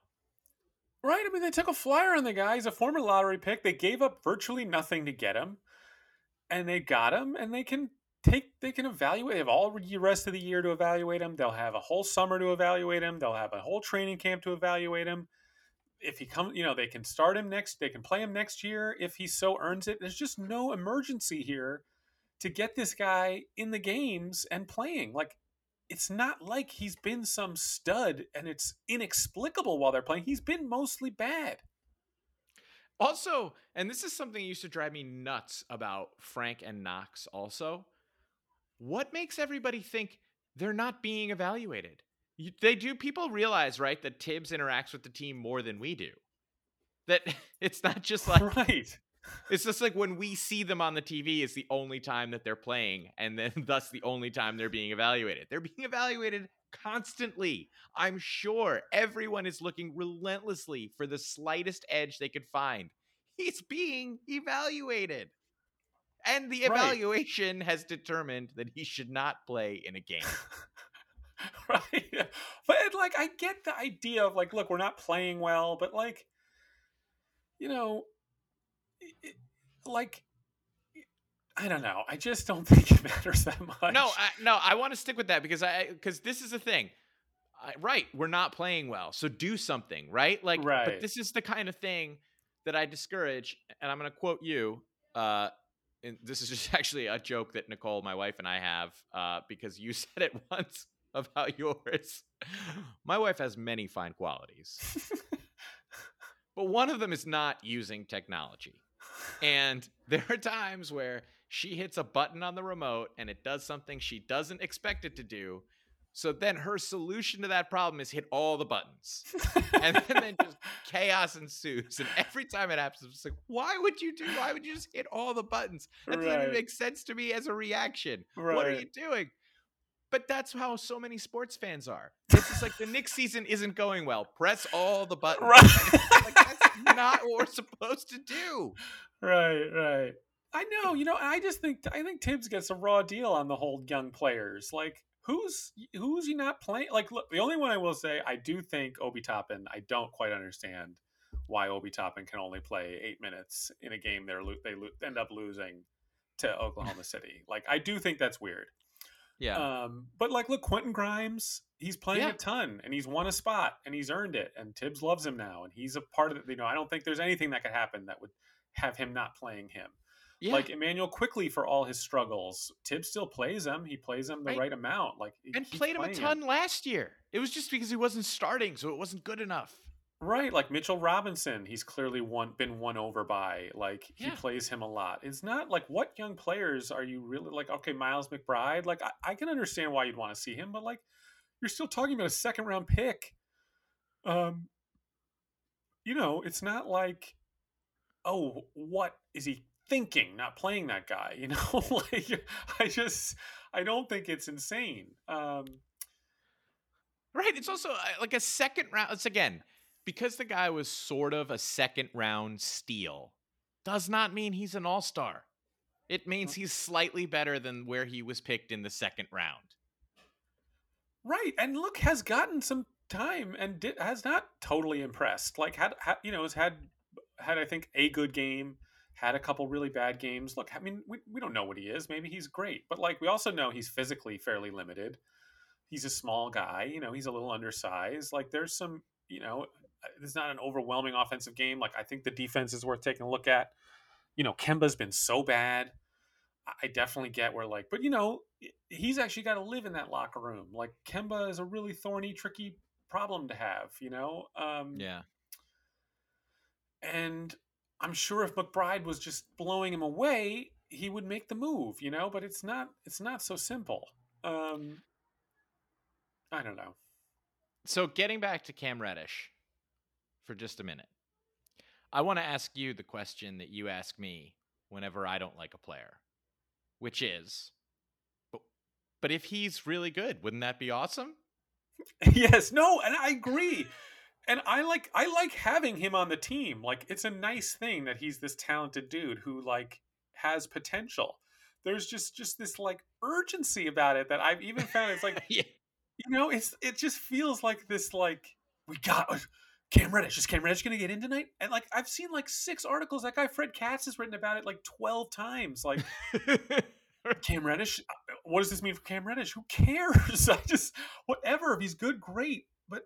Right? I mean, they took a flyer on the guy. He's a former lottery pick. They gave up virtually nothing to get him, and they got him, and they can take, they can evaluate. They have all the rest of the year to evaluate him. They'll have a whole summer to evaluate him. They'll have a whole training camp to evaluate him. If he comes, you know, they can start him next. They can play him next year if he so earns it. There's just no emergency here to get this guy in the games and playing. Like it's not like he's been some stud and it's inexplicable while they're playing. He's been mostly bad. Also, and this is something that used to drive me nuts about Frank and Knox also. What makes everybody think they're not being evaluated? You, they do, people realize, right, that Thibs interacts with the team more than we do. That it's not just like, right. It's just like when we see them on the TV, it's the only time that they're playing, and then thus the only time they're being evaluated. They're being evaluated constantly. I'm sure everyone is looking relentlessly for the slightest edge they could find. He's being evaluated. And the Right. evaluation has determined that he should not play in a game. right. But like I get the idea of like look, we're not playing well, but like you know like I don't know. I just don't think it matters that much. No, I, no, I want to stick with that because I because this is the thing. I, right, we're not playing well, so do something, right? Like, Right. but this is the kind of thing that I discourage, and I'm going to quote you. Uh, and this is just actually a joke that Nicole, my wife, and I have uh, because you said it once about yours. My wife has many fine qualities, but one of them is not using technology. And there are times where she hits a button on the remote and it does something she doesn't expect it to do. So then her solution to that problem is hit all the buttons. And then, then just chaos ensues. And every time it happens, it's like, why would you do? Why would you just hit all the buttons? That doesn't Right. even make sense to me as a reaction. What are you doing? But that's how so many sports fans are. It's just like the Knicks season isn't going well. Press all the buttons. Right. Like, that's not what we're supposed to do. Right, right. I know, you know, I just think I think Thibs gets a raw deal on the whole young players. Like who's who's he not playing? Like look, the only one I will say I do think Obi Toppin, I don't quite understand why Obi Toppin can only play 8 minutes in a game they're they end up losing to Oklahoma City. Like I do think that's weird. Yeah. Um, but like, look, Quentin Grimes, he's playing Yeah. a ton and he's won a spot and he's earned it. And Thibs loves him now, and he's a part of it. You know, I don't think there's anything that could happen that would have him not playing him. yeah. Like Immanuel Quickley for all his struggles, Thibs still plays him. He plays him the Right. right, amount. Like and played him a ton last year. It was just because he wasn't starting, so it wasn't good enough. Right, like Mitchell Robinson, he's clearly one been won over by. Like he Yeah. plays him a lot. It's not like what young players are you really like? Okay, Miles McBride. Like I, I can understand why you'd want to see him, but like you're still talking about a second round pick. Um, you know, it's not like, oh, what is he thinking? Not playing that guy. You know, like I just I don't think it's insane. Um, Right. It's also uh, like a second round. It's again because the guy was sort of a second round steal. Does not mean he's an all star. It means he's slightly better than where he was picked in the second round. Right, and look, has gotten some time and has not totally impressed. Like had, had you know has had had I think a good game, had a couple really bad games. Look, I mean we we don't know what he is. Maybe he's great, but like we also know he's physically fairly limited. He's a small guy, you know. He's a little undersized. Like there's some, you know, it's not an overwhelming offensive game. Like I think the defense is worth taking a look at. You know, Kemba's been so bad. I- I definitely get where like, but you know, he's actually got to live in that locker room. Like Kemba is a really thorny, tricky problem to have, you know. Um, Yeah. And I'm sure if McBride was just blowing him away, he would make the move, you know. But it's not. It's not so simple. Um, I don't know. So getting back to Cam Reddish for just a minute, I want to ask you the question that you ask me whenever I don't like a player, which is, but, but if he's really good, wouldn't that be awesome? yes, no, and I agree. And I like I like having him on the team. Like it's a nice thing that he's this talented dude who like has potential. There's just just this like urgency about it that I've even found it's like yeah. you know, it's it just feels like this like we got Cam Reddish. Is Cam Reddish gonna get in tonight? And like I've seen like six articles. That guy Fred Katz has written about it like twelve times. Like Cam Reddish. uh, What does this mean for Cam Reddish? Who cares? I just whatever. If he's good, great. But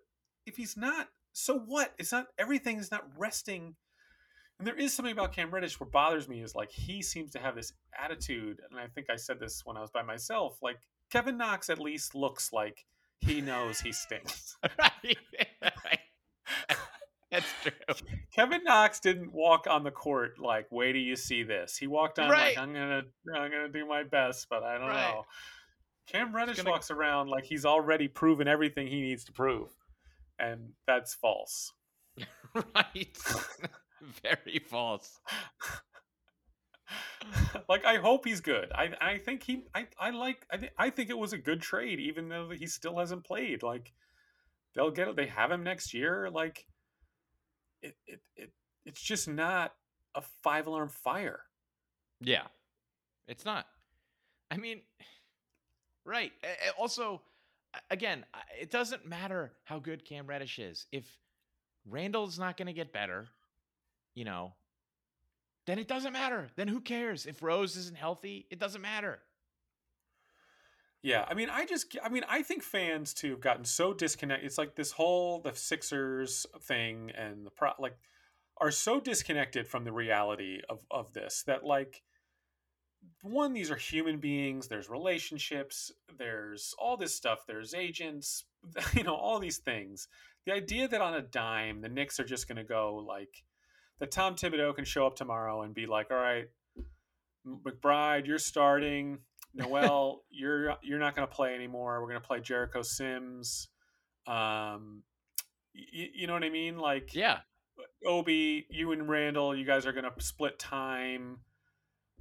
if he's not, so what? It's not everything is not resting. And there is something about Cam Reddish what bothers me is like he seems to have this attitude, and I think I said this when I was by myself. Like Kevin Knox at least looks like he knows he stinks. right. That's true. Kevin Knox didn't walk on the court like, "Wait till you see this." He walked on Right. like, "I'm gonna, I'm gonna do my best," but I don't Right. know. Cam Reddish gonna- walks around like he's already proven everything he needs to prove, and that's false. right. Very false. like I hope he's good. I I think he I I like I think I think it was a good trade, even though he still hasn't played. Like they'll get it. They have him next year. Like it it, it it's just not a five alarm fire. Yeah. It's not. I mean, right. Also, again, it doesn't matter how good Cam Reddish is. If Randle's not going to get better, you know, then it doesn't matter. Then who cares? If Rose isn't healthy, it doesn't matter. Yeah, I mean, I just, I mean, I think fans too have gotten so disconnected. It's like this whole the Sixers thing and the pro, like, are so disconnected from the reality of of this that like, one, these are human beings. There's relationships. There's all this stuff. There's agents. You know, all these things. The idea that on a dime the Knicks are just going to go like, that Tom Thibodeau can show up tomorrow and be like, all right, McBride, you're starting. Noel, you're you're not going to play anymore. We're going to play Jericho Sims. Um, y- you know what I mean? Like, Yeah. Obi, you and Randle, you guys are going to split time.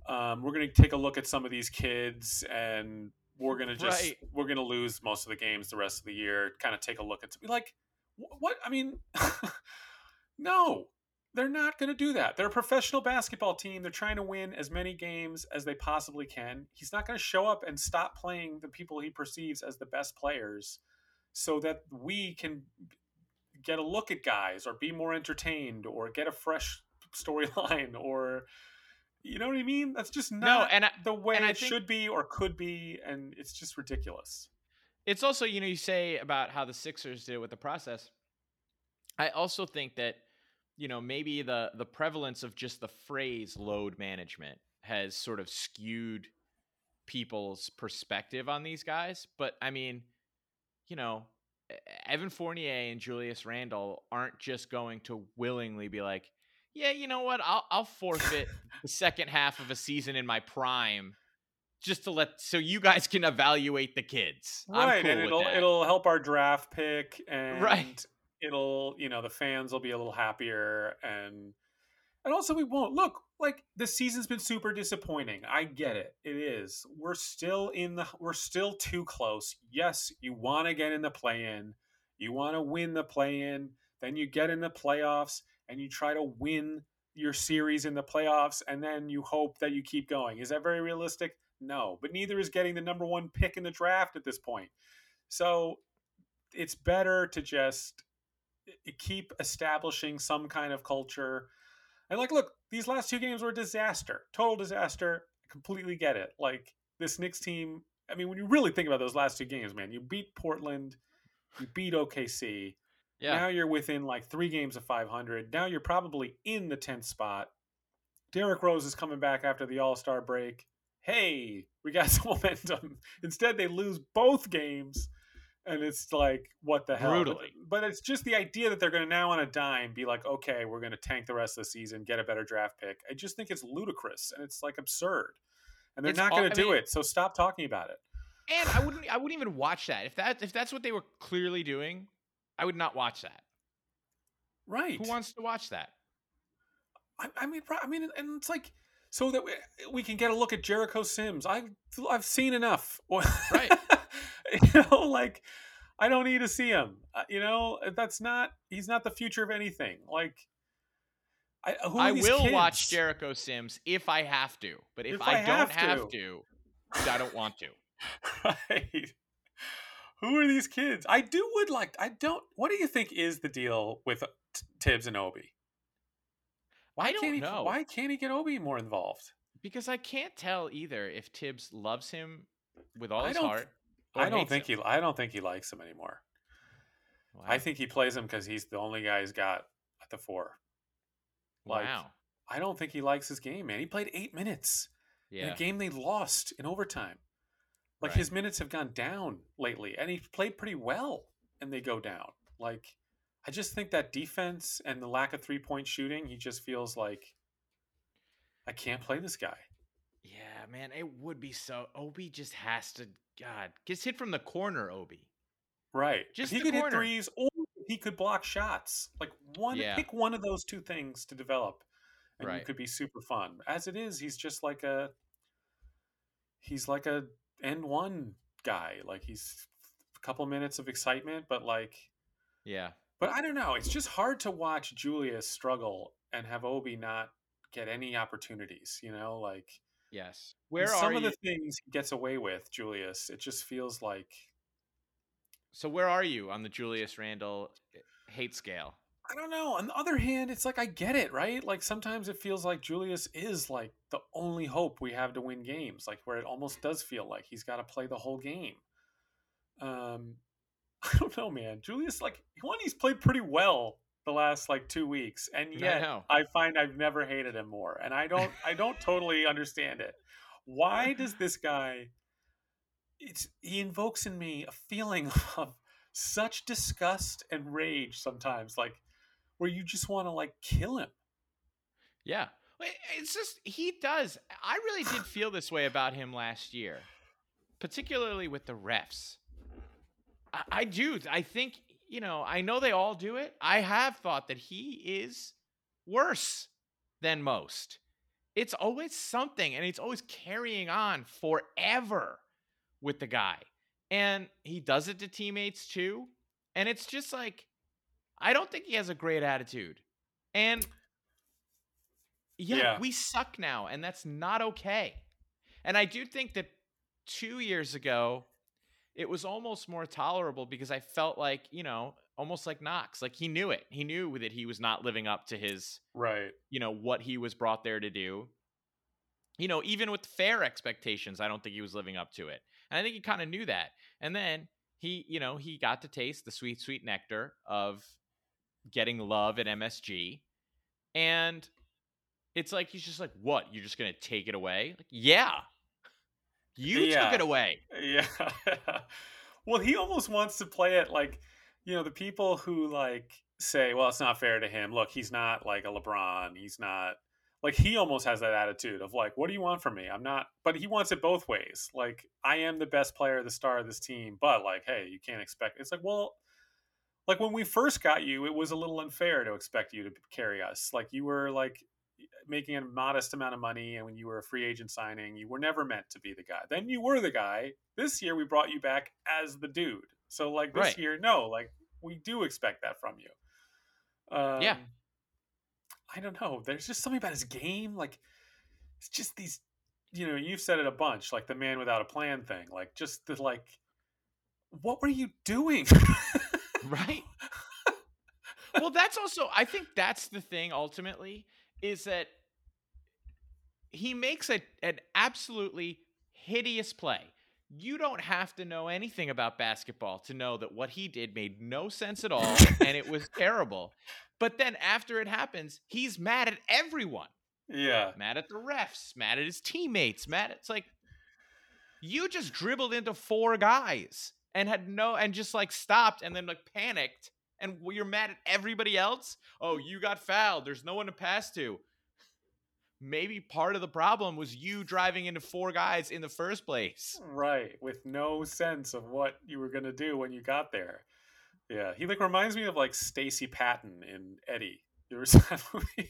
Um, we're going to take a look at some of these kids, and we're going to just Right. we're going to lose most of the games the rest of the year. Kind of take a look at like what I mean. no, they're not going to do that. They're a professional basketball team. They're trying to win as many games as they possibly can. He's not going to show up and stop playing the people he perceives as the best players so that we can get a look at guys or be more entertained or get a fresh storyline or you know what I mean? That's just not and I- the way and it should be or could be and it's just ridiculous. It's also, you know, you say about how the Sixers did it with the process. I also think that, you know, maybe the the prevalence of just the phrase load management has sort of skewed people's perspective on these guys. But I mean, you know, Evan Fournier and Julius Randle aren't just going to willingly be like, yeah, you know what? I'll I'll forfeit the second half of a season in my prime just to let so you guys can evaluate the kids. Right, cool and it'll it'll help our draft pick, and Right. it'll you know the fans will be a little happier, and and also we won't look like the season's been super disappointing. I get it, it is. We're still in the we're still too close. Yes, you want to get in the play in, you want to win the play in, then you get in the playoffs and you try to win your series in the playoffs, and then you hope that you keep going. Is that very realistic? No, but neither is getting the number one pick in the draft at this point. So it's better to just eh, keep establishing some kind of culture. And like, look, these last two games were a disaster, total disaster. Completely get it. Like this Knicks team. I mean, when you really think about those last two games, man, you beat Portland, you beat OKC. Yeah. Now you're within like three games of 500. Now you're probably in the 10th spot. Derrick Rose is coming back after the All Star break. Hey, we got some momentum. Instead, they lose both games. And it's like, what the hell? But- Brutally. But, it's just the idea that they're going to now on a dime be like, okay, we're going to tank the rest of the season, get a better draft pick. I just think it's ludicrous and it's like absurd. And they're It's not going to do mean- it. So stop talking about it. And I wouldn't I wouldn't even watch that. If that if that's what they were clearly doing, I would not watch that. Right. Who wants to watch that? I, I mean, I mean, and it's like so that we, we can get a look at Jericho Sims. I've I've seen enough. Right. you know, like I don't need to see him. Uh, You know, that's not. He's not the future of anything. Like, I who I will watch? Jericho Sims if I have to. But if, If I, I don't have have to. to, I don't want to. right. Who are these kids? I do would like. I don't. What do you think is the deal with uh, T- Thibs and Obi? I don't can't he, know. Why can't he get Obi more involved? Because I can't tell either if Thibs loves him with all his heart. I don't think him. he. I don't think he likes him anymore. Wow. I think he plays him because he's the only guy he's got at the four. like, wow. I don't think he likes his game, man. He played eight minutes in a game they lost in overtime. Like Right. his minutes have gone down lately, and he played pretty well, and they go down. Like I just think that defense and the lack of three point shooting, he just feels like I can't play this guy. Yeah, man, it would be so. Obi just has to. God, gets hit from the corner. Obi. Right. Just he could hit threes or he could block shots. Like one Yeah. pick one of those two things to develop. And you could be super fun. As it is, he's just like a he's like a end one guy. Like he's a couple minutes of excitement, but like Yeah. but I don't know. It's just hard to watch Julius struggle and have Obi not get any opportunities, you know, like Yes. and Where some of you? the things he gets away with, Julius, it just feels like So where are you on the Julius Randle eh, hate scale? I don't know. On the other hand, it's like I get it, right? Like sometimes it feels like Julius is like the only hope we have to win games, like where it almost does feel like he's got to play the whole game. Um, I don't know, man. Julius, like one, he's played pretty well the last like two weeks, and I yet know. I, find I've never hated him more, and I don't, I don't totally understand it. Why does this guy? It's he invokes in me a feeling of such disgust and rage sometimes, like where you just want to like kill him. Yeah. It's just he does. I really did feel this way about him last year, particularly with the refs. I, I do. I think you know. I know they all do it. I have thought that he is worse than most. It's always something, and it's always carrying on forever with the guy, and he does it to teammates too. And it's just like, I don't think he has a great attitude, and yeah, Yeah. we suck now, and that's not okay. And I do think that two years ago, it was almost more tolerable because I felt like, you know, almost like Knox. Like he knew it. He knew that he was not living up to his, Right. you know, what he was brought there to do. You know, even with fair expectations, I don't think he was living up to it. And I think he kind of knew that. And then he, you know, he got to taste the sweet, sweet nectar of getting love at MSG. And it's like he's just like, what? You're just gonna take it away? Like, yeah. You Yeah. took it away. Yeah. well, he almost wants to play it like you know, the people who like say, well, it's not fair to him. Look, he's not like a LeBron. He's not like he almost has that attitude of like, what do you want from me? I'm not, but he wants it both ways. Like, I am the best player, the star of this team, but like, hey, you can't expect. It's like, well, like when we first got you, it was a little unfair to expect you to carry us. Like you were like making a modest amount of money, and when you were a free agent signing, you were never meant to be the guy. Then you were the guy. This year, we brought you back as the dude. So like this Right. year, no, like we do expect that from you. Um, Yeah. I don't know. There's just something about his game. Like it's just these. You know, you've said it a bunch, like the man without a plan thing. Like just the like. What were you doing? Right. well, that's also I think that's the thing ultimately is that he makes a an absolutely hideous play. You don't have to know anything about basketball to know that what he did made no sense at all and it was terrible. But then after it happens, he's mad at everyone. yeah. Mad at the refs, mad at his teammates, mad at, it's like you just dribbled into four guys and had no and just like stopped and then like panicked and you're mad at everybody else. Oh, you got fouled. There's no one to pass to. Maybe part of the problem was you driving into four guys in the first place. Right, with no sense of what you were gonna do when you got there. Yeah, he like reminds me of like Stacy Patton in Eddie. You ever see that movie?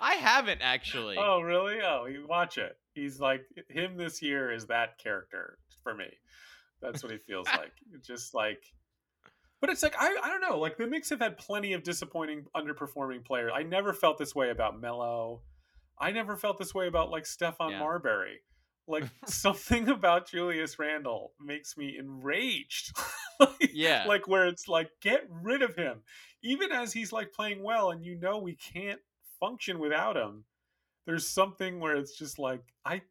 I haven't actually. oh, really? Oh, you watch it. He's like him this year is that character for me. That's what he feels like. Just like, but it's like I I don't know. Like the Knicks have had plenty of disappointing, underperforming players. I never felt this way about Melo. I never felt this way about like Stephon Yeah. Marbury. Like something about Julius Randle makes me enraged. like, Yeah. like where it's like get rid of him, even as he's like playing well, and you know we can't function without him. There's something where it's just like I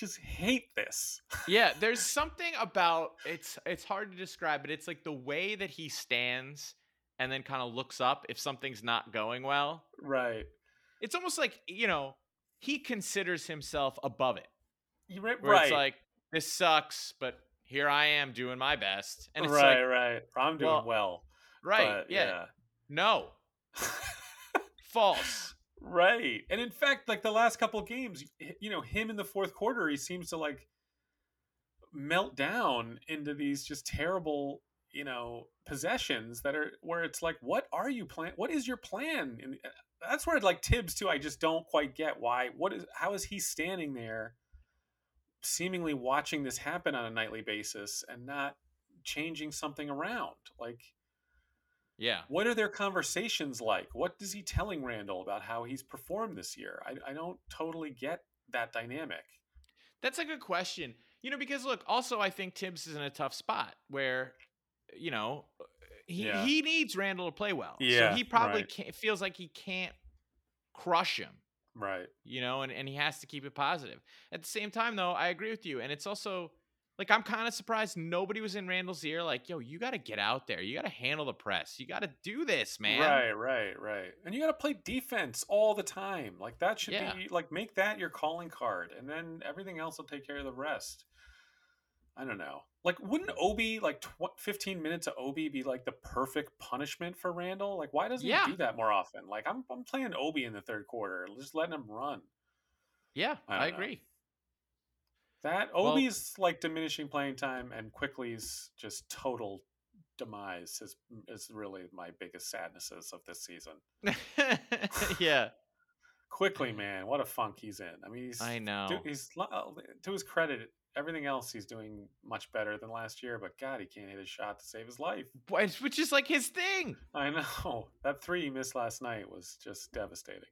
just hate this. yeah, there's something about it's it's hard to describe, but it's like the way that he stands and then kind of looks up if something's not going well. right. It's almost like, you know, he considers himself above it. You right. Where it's like, this sucks, but here I am doing my best. And it's right. like, right. I'm doing well, well. right, but, yeah. No. False. Right. And in fact, like the last couple games, you know, him in the fourth quarter, he seems to like melt down into these just terrible, you know, possessions that are where it's like, what are you plan? What is your plan? And uh, that's where like Thibs too. I just don't quite get why. What is? How is he standing there, seemingly watching this happen on a nightly basis and not changing something around? Like, Yeah. what are their conversations like? What is he telling Randle about how he's performed this year? I, I don't totally get that dynamic. That's a good question. You know, because look, also I think Thibs is in a tough spot where, you know, he Yeah. he needs Randle to play well. Yeah, so he probably right. can't, feels like he can't crush him. Right. You know, and, and he has to keep it positive. At the same time, though, I agree with you. And it's also like I'm kind of surprised nobody was in Randle's ear. Like, yo, you got to get out there. You got to handle the press. You got to do this, man. Right, right, right. And you got to play defense all the time. Like that should Yeah. be like make that your calling card, and then everything else will take care of the rest. I don't know. Like, wouldn't Obi like tw- fifteen minutes of Obi be like the perfect punishment for Randle? Like, why doesn't Yeah. he do that more often? Like, I'm I'm playing Obi in the third quarter, just letting him run. Yeah, I I, agree. That Well- Obi's like diminishing playing time, and Quickley's just total demise is is really my biggest sadnesses of this season. yeah, Quickley, man, what a funk he's in. I mean, he's I know. to, he's uh, to his credit, everything else he's doing much better than last year. But God, he can't hit a shot to save his life. Which which is like his thing. I know that three he missed last night was just devastating.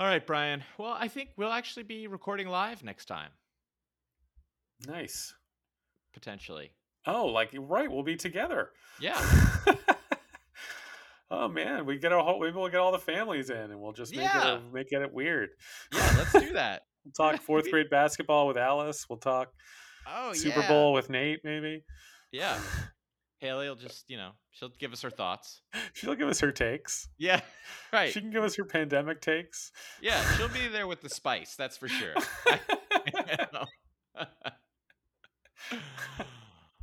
All right, Brian. Well, I think we'll actually be recording live next time, Nice. potentially. Oh, like right, we'll be together. Yeah. oh man, we get a whole maybe we'll get all the families in and we'll just make Yeah. it make it weird. Yeah, let's do that. We'll talk fourth grade basketball with Alice. We'll talk Oh, Super yeah. Bowl with Nate, maybe. Yeah. Haley will just, you know, she'll give us her thoughts. She'll give us her takes. Yeah. Right. She can give us her pandemic takes. Yeah, she'll be there with the spice, that's for sure.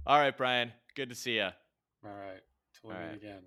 All right, Brian. Good to see you. All right. Till we meet again.